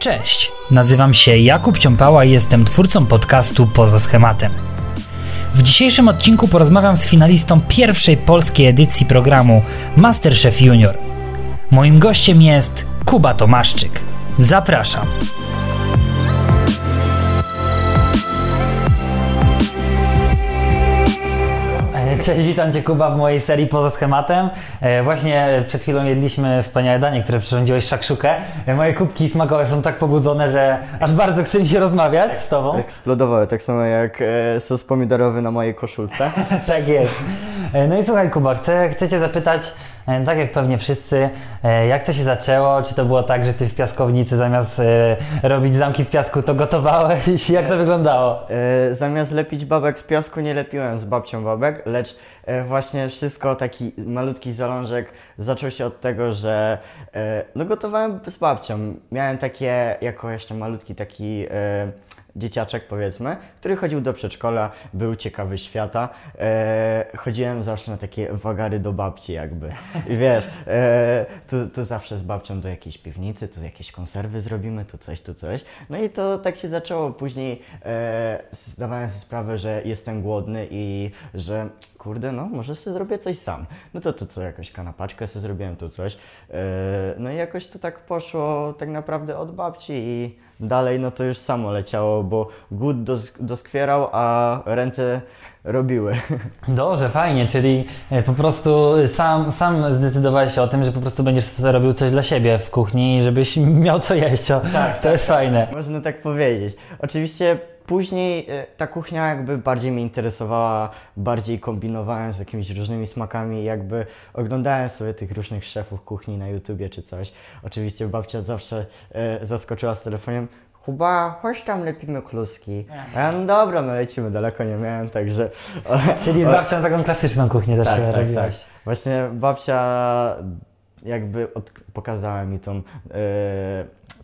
Cześć, nazywam się Jakub Ciąpała i jestem twórcą podcastu Poza Schematem. W dzisiejszym odcinku porozmawiam z finalistą pierwszej polskiej edycji programu Masterchef Junior. Moim gościem jest Kuba Tomaszczyk. Zapraszam. Cześć, witam Cię Kuba w mojej serii Poza Schematem. E, Właśnie przed chwilą jedliśmy wspaniałe danie, które przyrządziłeś szakszukę. E, Moje kubki smakowe są tak pobudzone, że aż bardzo chce mi się rozmawiać z Tobą. Eksplodowały, tak samo jak e, sos pomidorowy na mojej koszulce. Tak jest. No i słuchaj Kuba, chcę, chcę Cię zapytać, tak jak pewnie wszyscy, e, jak to się zaczęło? Czy to było tak, że Ty w piaskownicy zamiast e, robić zamki z piasku, to gotowałeś? Jak to wyglądało? E, zamiast lepić babek z piasku, nie lepiłem z babcią babek, lecz e, właśnie wszystko, taki malutki zalążek zaczął się od tego, że e, no gotowałem z babcią. Miałem takie, jako jeszcze malutki taki e, dzieciaczek powiedzmy, który chodził do przedszkola, był ciekawy świata. E, chodziłem zawsze na takie wagary do babci jakby. I wiesz, e, tu, tu zawsze z babcią do jakiejś piwnicy, tu jakieś konserwy zrobimy, tu coś, tu coś. No i to tak się zaczęło. Później e, zdawałem sobie sprawę, że jestem głodny i że kurde, no może sobie zrobię coś sam. No to tu co, jakąś kanapaczkę sobie zrobiłem, tu coś. E, no i jakoś to tak poszło tak naprawdę od babci i dalej no to już samo leciało, bo głód dos- doskwierał, a ręce robiły. Dobrze, fajnie, czyli e, po prostu sam, sam zdecydowałeś się o tym, że po prostu będziesz sobie robił coś dla siebie w kuchni, żebyś miał co jeść. O, Tak, to jest fajne. Można tak powiedzieć. Oczywiście później e, ta kuchnia jakby bardziej mnie interesowała, bardziej kombinowałem z jakimiś różnymi smakami, jakby oglądałem sobie tych różnych szefów kuchni na YouTubie czy coś. Oczywiście babcia zawsze e, zaskoczyła z telefonem. Kuba, chodź tam lepimy kluski. Ja, no dobra, no lecimy, daleko nie miałem, także... Czyli z babcią taką klasyczną kuchnię też Tak, tak, tak. Właśnie babcia jakby od, pokazała mi tą e,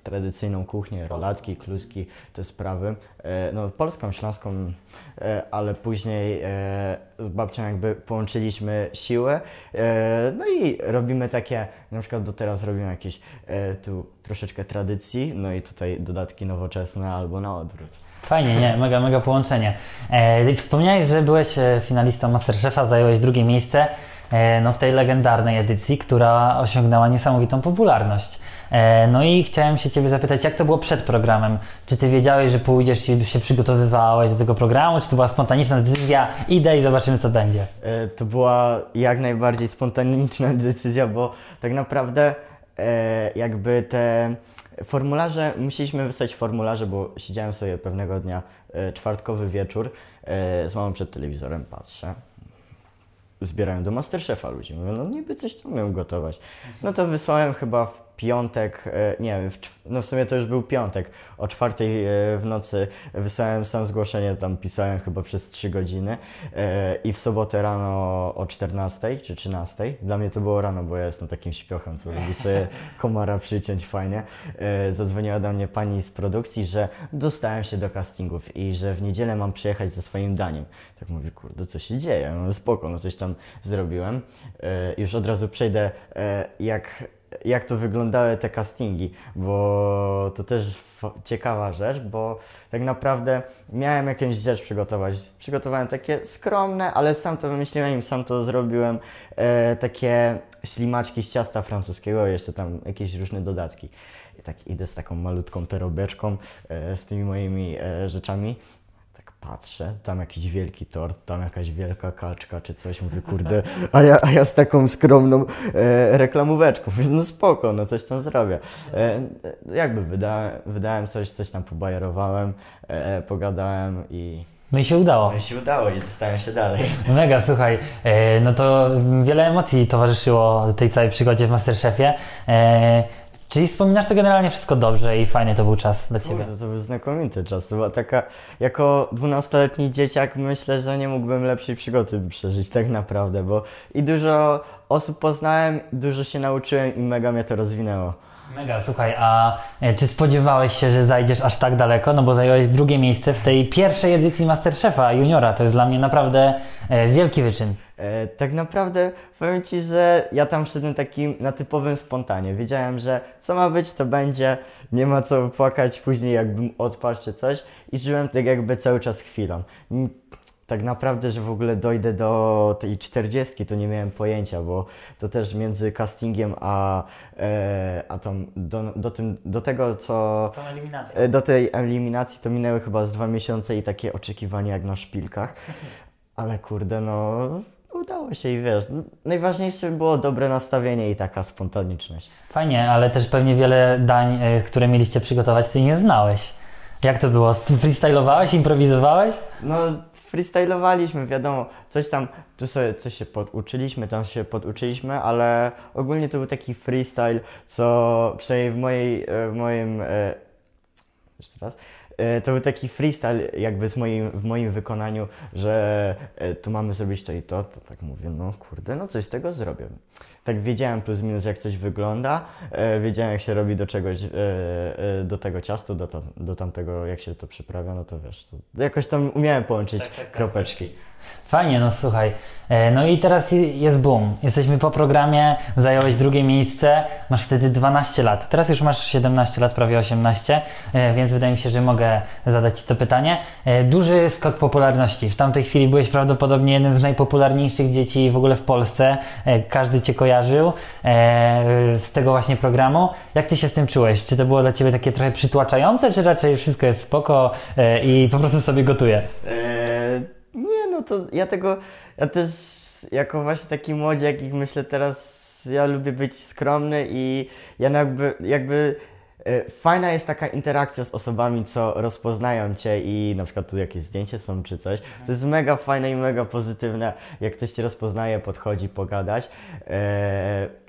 tradycyjną kuchnię, rolatki, kluski, te sprawy. E, no polską, śląską, e, ale później e, z babcią jakby połączyliśmy siły. E, no i robimy takie, na przykład do teraz robimy jakieś tu troszeczkę tradycji, no i tutaj dodatki nowoczesne albo na odwrót. Fajnie, nie, mega, mega połączenie. Wspomniałeś, że byłeś finalistą Masterchefa, zająłeś drugie miejsce no, w tej legendarnej edycji, która osiągnęła niesamowitą popularność. E, no i chciałem się Ciebie zapytać, jak to było przed programem? Czy Ty wiedziałeś, że pójdziesz i się przygotowywałeś do tego programu, czy to była spontaniczna decyzja, idę i zobaczymy co będzie? E, To była jak najbardziej spontaniczna decyzja, bo tak naprawdę e, jakby te formularze, musieliśmy wysłać formularze, bo siedziałem sobie pewnego dnia, e, czwartkowy wieczór, e, z mamą przed telewizorem, patrzę, zbierają do Masterchefa ludzi. Mówię, no niby coś tam miałem gotować. No to wysłałem chyba w piątek, e, nie, w, czw- no w sumie to już był piątek, o czwartej e, w nocy wysłałem sam zgłoszenie, tam pisałem chyba przez 3 godziny e, i w sobotę rano o 14 czy 13, dla mnie to było rano, bo ja jestem takim śpiochem, co lubi sobie komara przyciąć fajnie, zadzwoniła do mnie pani z produkcji, że dostałem się do castingów i że w niedzielę mam przyjechać ze swoim daniem. Tak mówię, kurde, co się dzieje? No spoko, no coś tam zrobiłem. Już od razu przejdę, jak, jak to wyglądały te castingi, bo to też ciekawa rzecz, bo tak naprawdę miałem jakąś rzecz przygotować. Przygotowałem takie skromne, ale sam to wymyśliłem i sam to zrobiłem. E, takie ślimaczki z ciasta francuskiego, jeszcze tam jakieś różne dodatki. I tak idę z taką malutką terobeczką, e, z tymi moimi e, rzeczami. Patrzę, tam jakiś wielki tort, tam jakaś wielka kaczka czy coś, mówię, kurde, a ja, a ja z taką skromną e, reklamóweczką, mówię, no spoko, no coś tam zrobię. E, e, jakby wydałem, wydałem coś, coś tam pobajerowałem, e, pogadałem i No i się udało. no i się udało i dostałem się dalej. No Mega, słuchaj, e, no to wiele emocji towarzyszyło tej całej przygodzie w Masterchefie. Czyli wspominasz to generalnie wszystko dobrze i fajny to był czas dla Ciebie. Kurde, to był znakomity czas. To była taka, jako 12-letni dzieciak myślę, że nie mógłbym lepszej przygody przeżyć tak naprawdę, bo i dużo osób poznałem, dużo się nauczyłem i mega mnie to rozwinęło. Mega, słuchaj, a e, czy spodziewałeś się, że zajdziesz aż tak daleko? No bo zająłeś drugie miejsce w tej pierwszej edycji Masterchefa Juniora. To jest dla mnie naprawdę e, wielki wyczyn. E, tak naprawdę powiem Ci, że ja tam szedłem takim na typowym spontanie. Wiedziałem, że co ma być, to będzie, nie ma co płakać później, jakbym odpadł czy coś i żyłem tak jakby cały czas chwilą. Tak naprawdę, że w ogóle dojdę do tej czterdziestki, to nie miałem pojęcia, bo to też między castingiem a, e, a tą, do, do, tym, do tego, co. E, Do tej eliminacji to minęły chyba z dwa miesiące i takie oczekiwania jak na szpilkach. Ale kurde, no udało się i wiesz, najważniejsze było dobre nastawienie i taka spontaniczność. Fajnie, ale też pewnie wiele dań, e, które mieliście przygotować, ty nie znałeś. Jak to było? Freestylowałeś, improwizowałeś? No freestylowaliśmy, wiadomo, coś tam, tu sobie coś się poduczyliśmy, tam się poduczyliśmy, ale ogólnie to był taki freestyle, co przynajmniej w mojej, e, w moim, e, jeszcze raz, to był taki freestyle jakby z moim, w moim wykonaniu, że e, tu mamy zrobić to i to, to tak mówię, no kurde, no coś z tego zrobię. Tak wiedziałem plus minus jak coś wygląda, e, wiedziałem jak się robi do czegoś, e, e, do tego ciastu, do, tam, do tamtego jak się to przyprawia, no to wiesz, to jakoś tam umiałem połączyć Tak, tak, tak. kropeczki. Fajnie, no słuchaj. E, No i teraz jest boom. Jesteśmy po programie, zająłeś drugie miejsce, masz wtedy 12 lat. Teraz już masz 17 lat, prawie 18, e, więc wydaje mi się, że mogę zadać Ci to pytanie. E, Duży skok popularności. W tamtej chwili byłeś prawdopodobnie jednym z najpopularniejszych dzieci w ogóle w Polsce. Każdy Cię kojarzył z tego właśnie programu. Jak Ty się z tym czułeś? Czy to było dla Ciebie takie trochę przytłaczające, czy raczej wszystko jest spoko i po prostu sobie gotuję? No to ja tego, ja też jako właśnie taki młodziak, jak myślę teraz, ja lubię być skromny i ja jakby, jakby e, fajna jest taka interakcja z osobami, co rozpoznają Cię i na przykład tu jakieś zdjęcie są czy coś. To jest mega fajne i mega pozytywne, jak ktoś Cię rozpoznaje, podchodzi pogadać. Eee,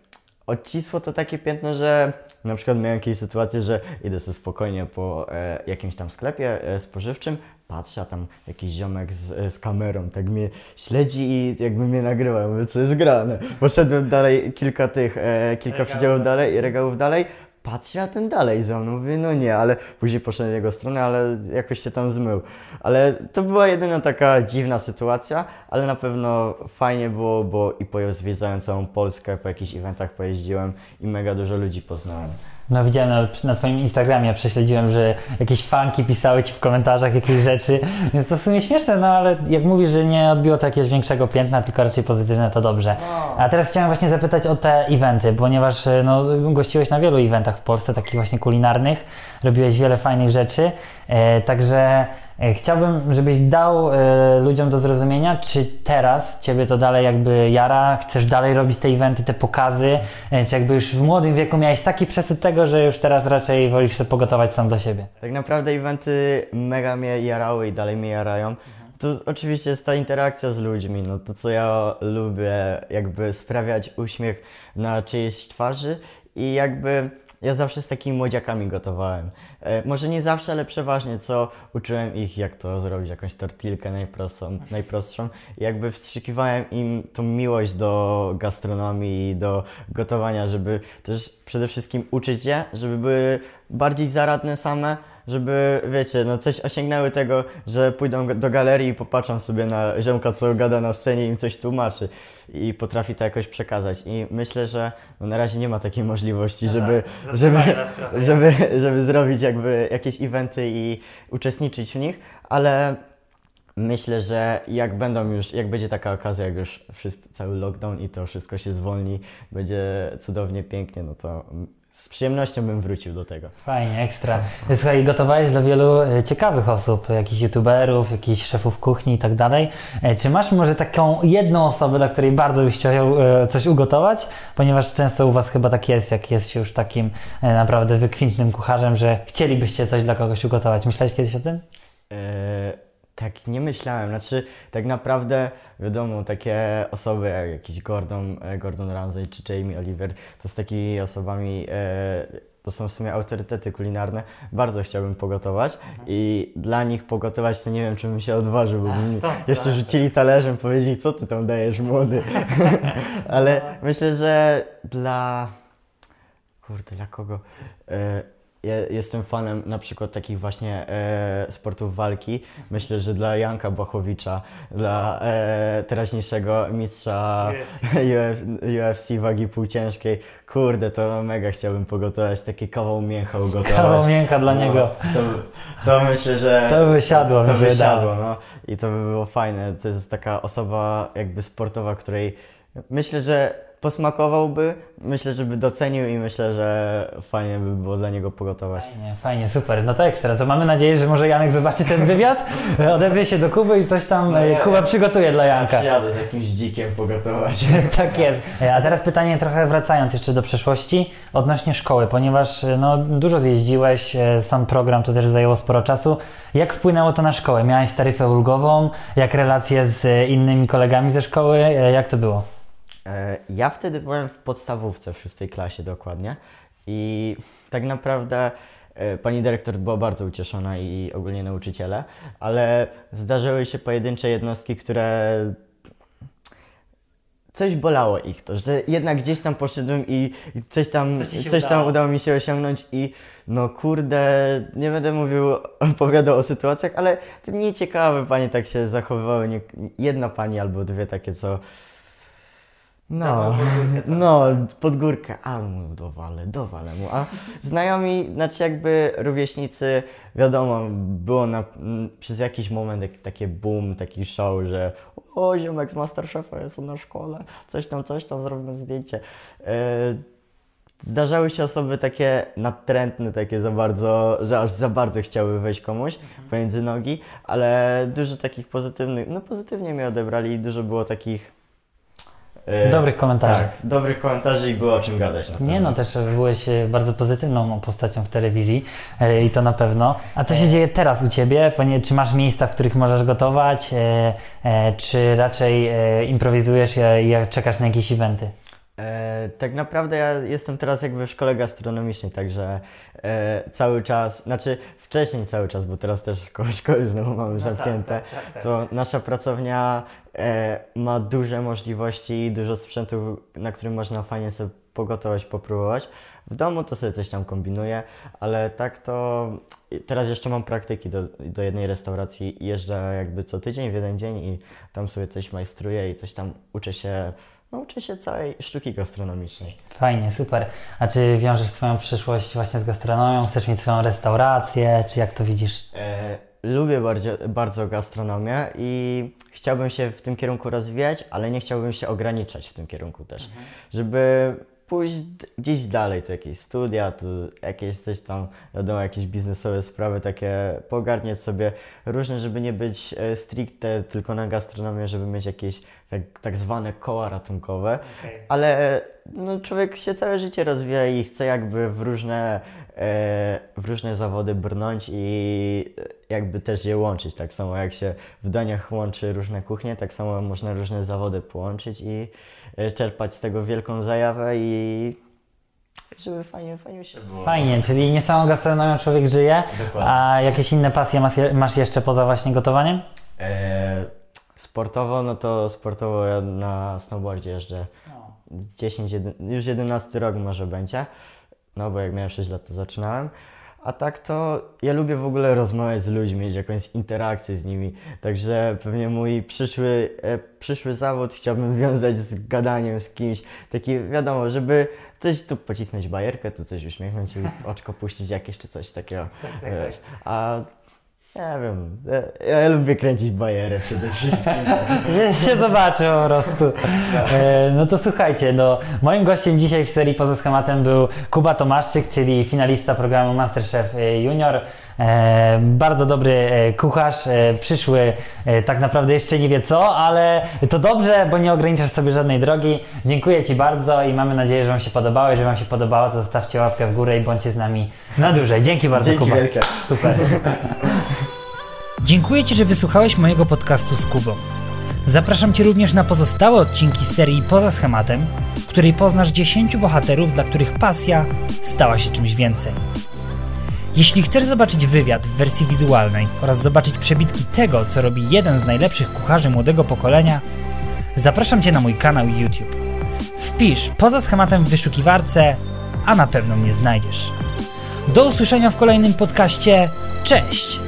odcisło to takie piętno, że na przykład miałem jakieś sytuacje, że idę sobie spokojnie po e, jakimś tam sklepie e, spożywczym, patrzę, a tam jakiś ziomek z, e, z kamerą tak mnie śledzi i jakby mnie nagrywa. Ja Mówię, co jest grane. Poszedłem dalej kilka tych, e, kilka Regałów. przedziałów dalej, regałów dalej. Patrzę, a ten dalej za mną. Mówię, no nie, ale później poszedłem w jego stronę, ale jakoś się tam zmył. Ale to była jedyna taka dziwna sytuacja, ale na pewno fajnie było, bo i zwiedzałem całą Polskę, po jakichś eventach pojeździłem i mega dużo ludzi poznałem. No widziałem na, na Twoim Instagramie, prześledziłem, że jakieś fanki pisały Ci w komentarzach jakieś rzeczy, więc to w sumie śmieszne, no ale jak mówisz, że nie odbiło to jakiegoś większego piętna, tylko raczej pozytywne, to dobrze. A teraz chciałem właśnie zapytać o te eventy, ponieważ e, no, gościłeś na wielu eventach w Polsce, takich właśnie kulinarnych, robiłeś wiele fajnych rzeczy, e, także e, chciałbym, żebyś dał e, ludziom do zrozumienia, czy teraz Ciebie to dalej jakby jara, chcesz dalej robić te eventy, te pokazy, czy jakby już w młodym wieku miałeś taki przesyt tego, że już teraz raczej wolisz sobie pogotować sam do siebie. Tak naprawdę eventy mega mnie jarały i dalej mnie jarają. To oczywiście jest ta interakcja z ludźmi, no to co ja lubię, jakby sprawiać uśmiech na czyjejś twarzy i jakby ja zawsze z takimi młodziakami gotowałem. E, może nie zawsze, ale przeważnie, co uczyłem ich, jak to zrobić, jakąś tortilkę najprostszą, najprostszą. Jakby wstrzykiwałem im tą miłość do gastronomii i do gotowania, żeby też przede wszystkim uczyć je, żeby były bardziej zaradne same, żeby, wiecie, no coś osiągnęły tego, że pójdą do galerii i popatrzą sobie na ziomka, co gada na scenie i im coś tłumaczy i potrafi to jakoś przekazać. I myślę, że no na razie nie ma takiej możliwości, żeby, żeby, żeby, żeby zrobić jakby jakieś eventy i uczestniczyć w nich, ale myślę, że jak będą już, jak będzie taka okazja, jak już wszyscy, cały lockdown i to wszystko się zwolni, będzie cudownie, pięknie, no to z przyjemnością bym wrócił do tego. Fajnie, ekstra. Słuchaj, gotowałeś dla wielu e, ciekawych osób, jakichś youtuberów, jakichś szefów kuchni i tak dalej. E, Czy masz może taką jedną osobę, dla której bardzo byś chciał e, coś ugotować? Ponieważ często u Was chyba tak jest, jak jest się już takim naprawdę wykwintnym kucharzem, że chcielibyście coś dla kogoś ugotować. Myślałeś kiedyś o tym? E, tak nie myślałem, znaczy tak naprawdę wiadomo, takie osoby jak jakiś Gordon, e, Gordon Ramsay czy Jamie Oliver, to z takimi osobami, e, to są w sumie autorytety kulinarne, bardzo chciałbym pogotować i dla nich pogotować to nie wiem, czy bym się odważył, bo mi jeszcze rzucili talerzem, powiedzieli, co ty tam dajesz młody, ale myślę, że dla kurde, dla kogo? E, ja jestem fanem na przykład takich właśnie e, sportów walki. Myślę, że dla Janka Błachowicza, dla e, teraźniejszego mistrza UFC, UFC wagi półciężkiej, kurde, to mega chciałbym pogotować, takie kawał mięcha ugotować. Kawał mięcha dla No, niego. To, to myślę, że... To by siadło, To by wydaje. siadło, no. I to by było fajne. To jest taka osoba jakby sportowa, której myślę, że posmakowałby, myślę, że by docenił i myślę, że fajnie by było dla niego pogotować. Fajnie, fajnie, super. No to ekstra. To mamy nadzieję, że może Janek zobaczy ten wywiad, odezwie się do Kuby i coś tam No e, ja- Kuba przygotuje dla Janka. Przyjadę z jakimś dzikiem pogotować. tak jest. E, A teraz pytanie trochę wracając jeszcze do przeszłości odnośnie szkoły, ponieważ e, no, dużo zjeździłeś, sam program to też zajęło sporo czasu. Jak wpłynęło to na szkołę? Miałeś taryfę ulgową? Jak relacje z innymi kolegami ze szkoły? Jak to było? E, Ja wtedy byłem w podstawówce, w szóstej klasie dokładnie i tak naprawdę e, pani dyrektor była bardzo ucieszona i ogólnie nauczyciele, ale zdarzyły się pojedyncze jednostki, które coś bolało ich to, że jednak gdzieś tam poszedłem i coś tam, Coś coś tam udało. udało mi się osiągnąć i no kurde, nie będę mówił, opowiadał o sytuacjach, ale to nieciekawe pani tak się zachowywały, nie, jedna pani albo dwie takie, co no, no, pod górkę, a mu dowalę, dowalę mu, a znajomi, znaczy jakby rówieśnicy, wiadomo, było na, przez jakiś moment jak, takie boom, taki show, że o, ziomek z Masterchefa jest na szkole, coś tam, coś tam, zrobimy zdjęcie. E, Zdarzały się osoby takie natrętne, takie za bardzo, że aż za bardzo chciały wejść komuś pomiędzy nogi, ale dużo takich pozytywnych, no pozytywnie mnie odebrali i dużo było takich Dobrych komentarzy. tak, dobrych komentarzy i było o czym gadać. Na Nie no, też byłeś e, bardzo pozytywną postacią w telewizji e, i to na pewno. A co się dzieje teraz u Ciebie? Czy masz miejsca, w których możesz gotować, e, e, czy raczej e, improwizujesz e, i czekasz na jakieś eventy? E, tak naprawdę ja jestem teraz jakby w szkole gastronomicznej, także e, cały czas, znaczy wcześniej cały czas, bo teraz też koło szkoły znowu mamy zamknięte, to nasza pracownia e, ma duże możliwości, dużo sprzętu, na którym można fajnie sobie pogotować, popróbować. W domu to sobie coś tam kombinuję, ale tak to teraz jeszcze mam praktyki do, do jednej restauracji. Jeżdżę jakby co tydzień w jeden dzień i tam sobie coś majstruję i coś tam uczę się, no uczę się całej sztuki gastronomicznej. Fajnie, super. A czy wiążesz swoją przyszłość właśnie z gastronomią? Chcesz mieć swoją restaurację, czy jak to widzisz? E, lubię bardzo, bardzo gastronomię i chciałbym się w tym kierunku rozwijać, ale nie chciałbym się ograniczać w tym kierunku też. Żeby pójść gdzieś dalej, to jakieś studia, to jakieś coś tam, wiadomo, jakieś biznesowe sprawy takie, pogarniać sobie. Różne, żeby nie być e, stricte tylko na gastronomię, żeby mieć jakieś tak, tak zwane koła ratunkowe, ale no, człowiek się całe życie rozwija i chce jakby w różne, e, w różne zawody brnąć i jakby też je łączyć. Tak samo jak się w daniach łączy różne kuchnie, tak samo można różne zawody połączyć i e, czerpać z tego wielką zajawę i żeby fajnie, fajnie się było. Fajnie, czyli nie samą gastronomią człowiek żyje, Dokładnie. a jakieś inne pasje masz, je- masz jeszcze poza właśnie gotowaniem? E, sportowo, no to sportowo ja na snowboardzie jeżdżę 10, jeden, już 11 rok może będzie, no bo jak miałem 6 lat to zaczynałem. A tak to ja lubię w ogóle rozmawiać z ludźmi, mieć jakąś interakcję z nimi. Także pewnie mój przyszły, e, przyszły zawód chciałbym wiązać z gadaniem z kimś. Taki wiadomo, żeby coś tu pocisnąć bajerkę, tu coś uśmiechnąć oczko puścić jakieś czy coś takiego. wiesz. A nie wiem, ja, ja lubię kręcić bajerę przede wszystkim. Się zobaczy po prostu. E, no to słuchajcie, no, moim gościem dzisiaj w serii Poza Schematem był Kuba Tomaszczyk, czyli finalista programu Masterchef e, Junior. E, bardzo dobry kucharz, przyszły tak naprawdę jeszcze nie wie co, ale to dobrze, bo nie ograniczasz sobie żadnej drogi. Dziękuję Ci bardzo i mamy nadzieję, że Wam się podobało. Jeżeli Wam się podobało, to zostawcie łapkę w górę i bądźcie z nami na dłużej. Dzięki bardzo, Dzięki Kuba. wielkie. Super. Dziękuję Ci, że wysłuchałeś mojego podcastu z Kubą. Zapraszam Cię również na pozostałe odcinki serii Poza Schematem, w której poznasz 10 bohaterów, dla których pasja stała się czymś więcej. Jeśli chcesz zobaczyć wywiad w wersji wizualnej oraz zobaczyć przebitki tego, co robi jeden z najlepszych kucharzy młodego pokolenia, zapraszam Cię na mój kanał YouTube. Wpisz Poza Schematem w wyszukiwarce, a na pewno mnie znajdziesz. Do usłyszenia w kolejnym podcaście. Cześć!